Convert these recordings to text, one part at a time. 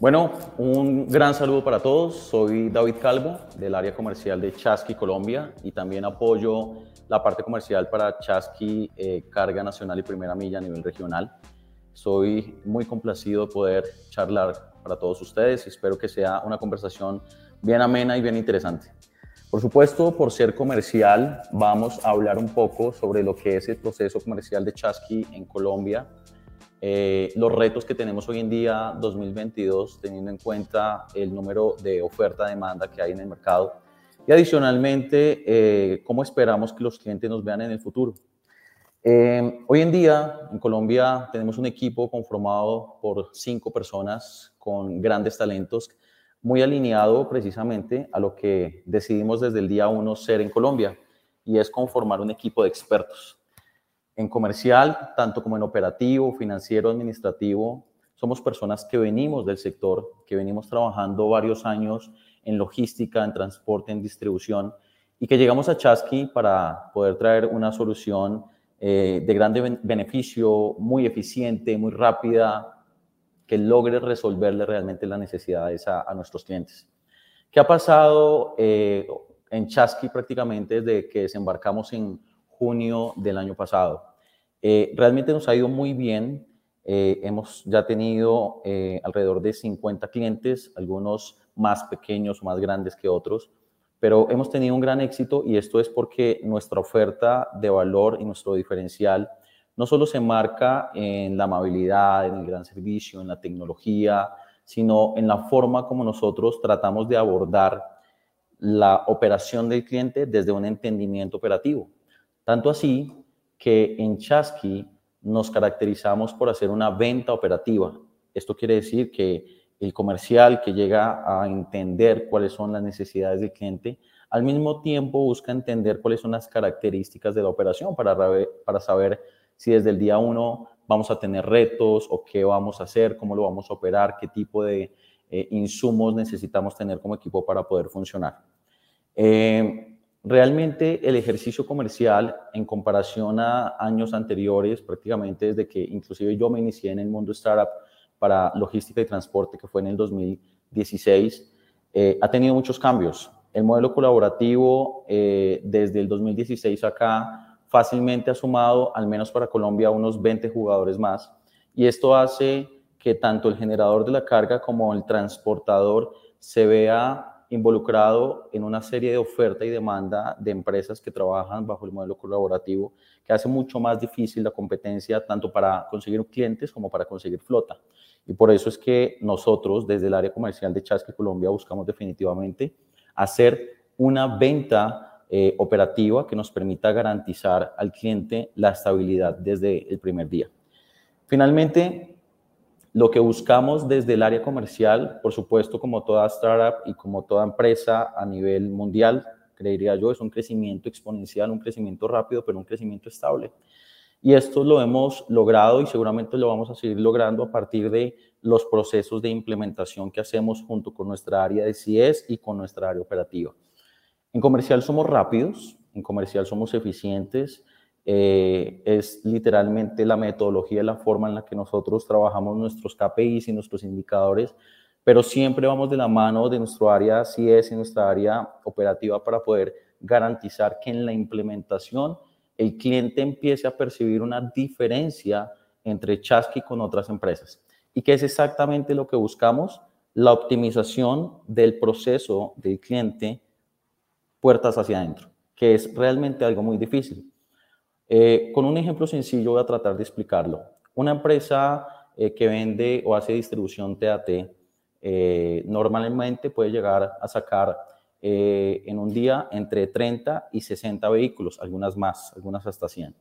Bueno, un gran saludo para todos. Soy David Calvo del área comercial de Chasqui Colombia y también apoyo la parte comercial para Chasqui eh, Carga Nacional y Primera Milla a nivel regional. Soy muy complacido de poder charlar para todos ustedes y espero que sea una conversación bien amena y bien interesante. Por supuesto, por ser comercial, vamos a hablar un poco sobre lo que es el proceso comercial de Chasqui en Colombia, eh, los retos que tenemos hoy en día 2022, teniendo en cuenta el número de oferta-demanda que hay en el mercado y adicionalmente eh, cómo esperamos que los clientes nos vean en el futuro. Eh, hoy en día en Colombia tenemos un equipo conformado por cinco personas con grandes talentos, muy alineado precisamente a lo que decidimos desde el día uno ser en Colombia y es conformar un equipo de expertos en comercial, tanto como en operativo, financiero, administrativo. Somos personas que venimos del sector, que venimos trabajando varios años en logística, en transporte, en distribución, y que llegamos a Chasqui para poder traer una solución eh, de grande beneficio, muy eficiente, muy rápida, que logre resolverle realmente las necesidades a, nuestros clientes. ¿Qué ha pasado eh, en Chasqui prácticamente desde que desembarcamos en junio del año pasado? Eh, realmente nos ha ido muy bien. Eh, hemos ya tenido eh, alrededor de 50 clientes, algunos más pequeños o más grandes que otros, pero hemos tenido un gran éxito y esto es porque nuestra oferta de valor y nuestro diferencial no solo se marca en la amabilidad, en el gran servicio, en la tecnología, sino en la forma como nosotros tratamos de abordar la operación del cliente desde un entendimiento operativo. Tanto así que en Chasqui nos caracterizamos por hacer una venta operativa. Esto quiere decir que el comercial que llega a entender cuáles son las necesidades del cliente, al mismo tiempo busca entender cuáles son las características de la operación para, saber si desde el día uno vamos a tener retos o qué vamos a hacer, cómo lo vamos a operar, qué tipo de eh, insumos necesitamos tener como equipo para poder funcionar. Eh, Realmente el ejercicio comercial en comparación a años anteriores, prácticamente desde que inclusive yo me inicié en el mundo startup para logística y transporte, que fue en el 2016, eh, ha tenido muchos cambios. El modelo colaborativo eh, desde el 2016 acá fácilmente ha sumado, al menos para Colombia, unos 20 jugadores más. Y esto hace que tanto el generador de la carga como el transportador se vea involucrado en una serie de oferta y demanda de empresas que trabajan bajo el modelo colaborativo, que hace mucho más difícil la competencia tanto para conseguir clientes como para conseguir flota. Y por eso es que nosotros, desde el área comercial de Chasque Colombia, buscamos definitivamente hacer una venta eh, operativa que nos permita garantizar al cliente la estabilidad desde el primer día. Finalmente, lo que buscamos desde el área comercial, por supuesto, como toda startup y como toda empresa a nivel mundial, creería yo, es un crecimiento exponencial, un crecimiento rápido, pero un crecimiento estable. Y esto lo hemos logrado y seguramente lo vamos a seguir logrando a partir de los procesos de implementación que hacemos junto con nuestra área de CIES y con nuestra área operativa. En comercial somos rápidos, en comercial somos eficientes, eh, es literalmente la metodología, la forma en la que nosotros trabajamos nuestros KPIs y nuestros indicadores, pero siempre vamos de la mano de nuestro área CIES y nuestra área operativa para poder garantizar que en la implementación el cliente empiece a percibir una diferencia entre Chasqui con otras empresas. ¿Y qué es exactamente lo que buscamos? La optimización del proceso del cliente puertas hacia adentro, que es realmente algo muy difícil. Eh, con un ejemplo sencillo voy a tratar de explicarlo. Una empresa eh, que vende o hace distribución TAT eh, normalmente puede llegar a sacar en un día entre 30 y 60 vehículos, algunas más, algunas hasta 100.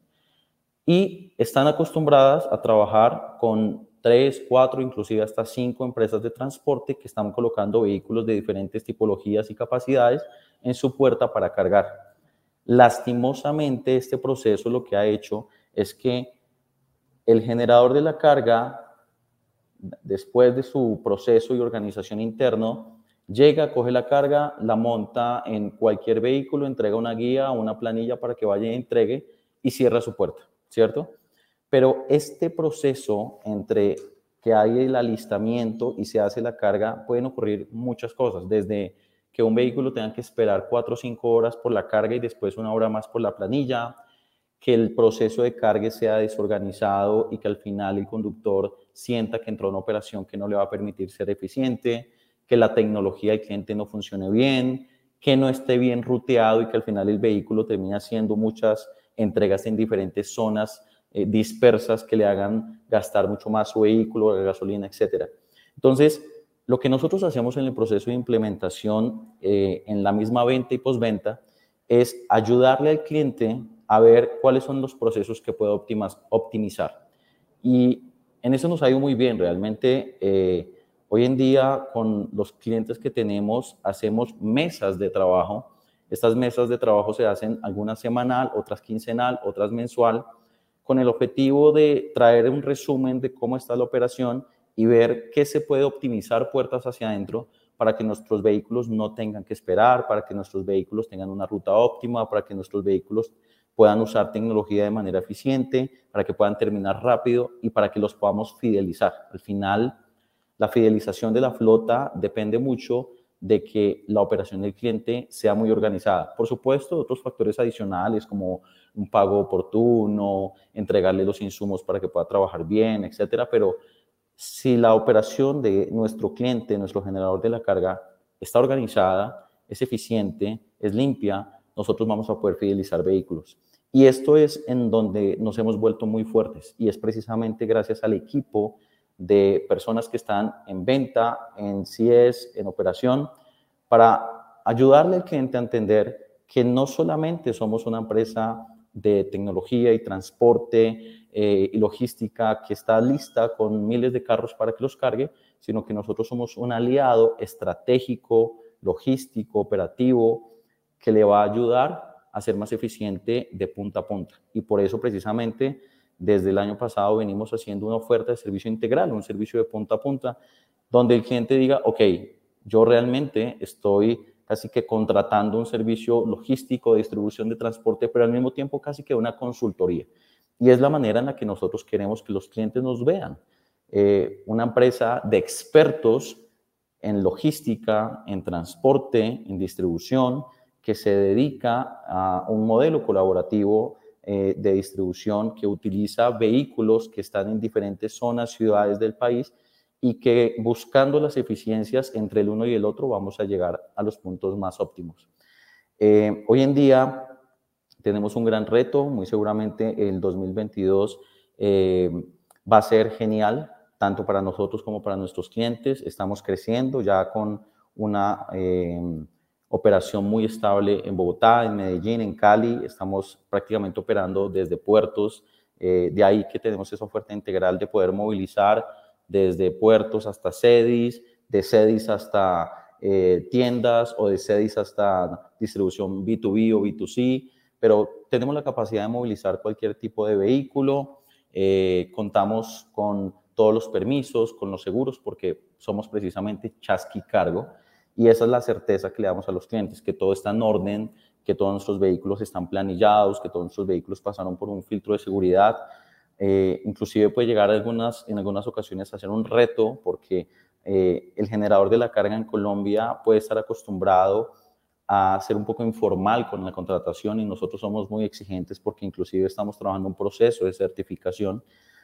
Y están acostumbradas a trabajar con 3, 4, inclusive hasta 5 empresas de transporte que están colocando vehículos de diferentes tipologías y capacidades en su puerta para cargar. Lastimosamente, este proceso lo que ha hecho es que el generador de la carga, después de su proceso y organización interno, llega, coge la carga, la monta en cualquier vehículo, entrega una guía o una planilla para que vaya y entregue y cierra su puerta, ¿cierto? Pero este proceso entre que hay el alistamiento y se hace la carga, pueden ocurrir muchas cosas, desde que un vehículo tenga que esperar cuatro o cinco horas por la carga y después una hora más por la planilla, que el proceso de carga sea desorganizado y que al final el conductor sienta que entró a una operación que no le va a permitir ser eficiente, que la tecnología del cliente no funcione bien, que no esté bien ruteado y que al final el vehículo termine haciendo muchas entregas en diferentes zonas eh, dispersas que le hagan gastar mucho más su vehículo, la gasolina, etc. Entonces, lo que nosotros hacemos en el proceso de implementación eh, en la misma venta y postventa es ayudarle al cliente a ver cuáles son los procesos que puede optimizar. Y en eso nos ha ido muy bien. Realmente, eh, hoy en día, con los clientes que tenemos, hacemos mesas de trabajo. Estas mesas de trabajo se hacen algunas semanal, otras quincenal, otras mensual, con el objetivo de traer un resumen de cómo está la operación y ver qué se puede optimizar puertas hacia adentro para que nuestros vehículos no tengan que esperar, para que nuestros vehículos tengan una ruta óptima, para que nuestros vehículos puedan usar tecnología de manera eficiente, para que puedan terminar rápido y para que los podamos fidelizar. Al final, la fidelización de la flota depende mucho de que la operación del cliente sea muy organizada. Por supuesto, otros factores adicionales como un pago oportuno, entregarle los insumos para que pueda trabajar bien, etcétera, pero si la operación de nuestro cliente, nuestro generador de la carga, está organizada, es eficiente, es limpia, nosotros vamos a poder fidelizar vehículos. Y esto es en donde nos hemos vuelto muy fuertes y es precisamente gracias al equipo de personas que están en venta, en CIES, en operación, para ayudarle al cliente a entender que no solamente somos una empresa de tecnología y transporte eh, y logística que está lista con miles de carros para que los cargue, sino que nosotros somos un aliado estratégico, logístico, operativo, que le va a ayudar a ser más eficiente de punta a punta. Y por eso precisamente desde el año pasado venimos haciendo una oferta de servicio integral, un servicio de punta a punta, donde el cliente diga, ok, yo realmente estoy casi que contratando un servicio logístico de distribución de transporte, pero al mismo tiempo casi que una consultoría. Y es la manera en la que nosotros queremos que los clientes nos vean. Eh, una empresa de expertos en logística, en transporte, en distribución, que se dedica a un modelo colaborativo eh, de distribución que utiliza vehículos que están en diferentes zonas, ciudades del país y que buscando las eficiencias entre el uno y el otro vamos a llegar a los puntos más óptimos. Eh, hoy en día tenemos un gran reto, muy seguramente el 2022 eh, va a ser genial, tanto para nosotros como para nuestros clientes. Estamos creciendo ya con una operación muy estable en Bogotá, en Medellín, en Cali. Estamos prácticamente operando desde puertos. Eh, de ahí que tenemos esa oferta integral de poder movilizar desde puertos hasta sedis, de sedis hasta eh, tiendas o de sedis hasta distribución B2B o B2C, pero tenemos la capacidad de movilizar cualquier tipo de vehículo. Eh, contamos con todos los permisos, con los seguros, porque somos precisamente Chasqui Cargo. Y esa es la certeza que le damos a los clientes, que todo está en orden, que todos nuestros vehículos están planillados, que todos nuestros vehículos pasaron por un filtro de seguridad. Eh, inclusive puede llegar algunas, en algunas ocasiones a ser un reto porque eh, el generador de la carga en Colombia puede estar acostumbrado a ser un poco informal con la contratación y nosotros somos muy exigentes porque inclusive estamos trabajando un proceso de certificación.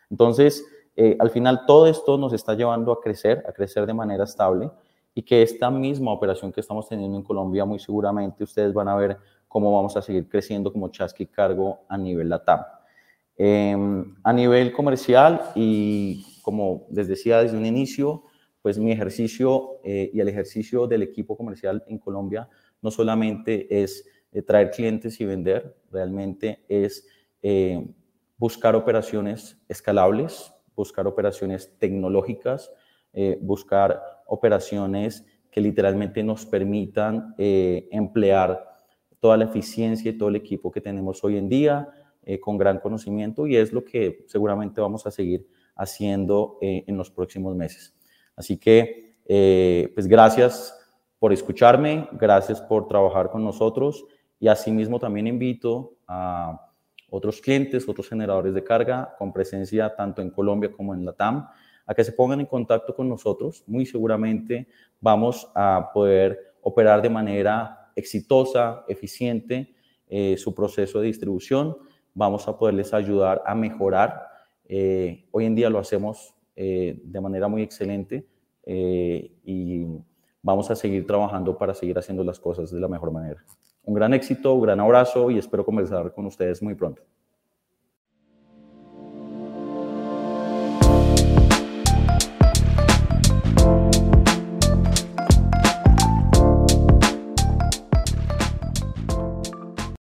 Entonces, eh, al final todo esto nos está llevando a crecer, a crecer de manera estable y que esta misma operación que estamos teniendo en Colombia, muy seguramente ustedes van a ver cómo vamos a seguir creciendo como Chasqui Cargo a nivel LATAM. Em, a nivel comercial y como les decía desde un inicio, pues mi ejercicio eh, y el ejercicio del equipo comercial en Colombia no solamente es eh, traer clientes y vender, realmente es eh, buscar operaciones escalables, buscar operaciones tecnológicas, buscar operaciones que literalmente nos permitan emplear toda la eficiencia y todo el equipo que tenemos hoy en día eh, con gran conocimiento y es lo que seguramente vamos a seguir haciendo eh, en los próximos meses. Así que, pues gracias por escucharme, gracias por trabajar con nosotros y asimismo también invito a otros clientes, otros generadores de carga con presencia tanto en Colombia como en la TAM a que se pongan en contacto con nosotros. Muy seguramente vamos a poder operar de manera exitosa, eficiente eh, su proceso de distribución. Vamos a poderles ayudar a mejorar. Eh, hoy en día lo hacemos eh, de manera muy excelente y vamos a seguir trabajando para seguir haciendo las cosas de la mejor manera. Un gran éxito, un gran abrazo y espero conversar con ustedes muy pronto.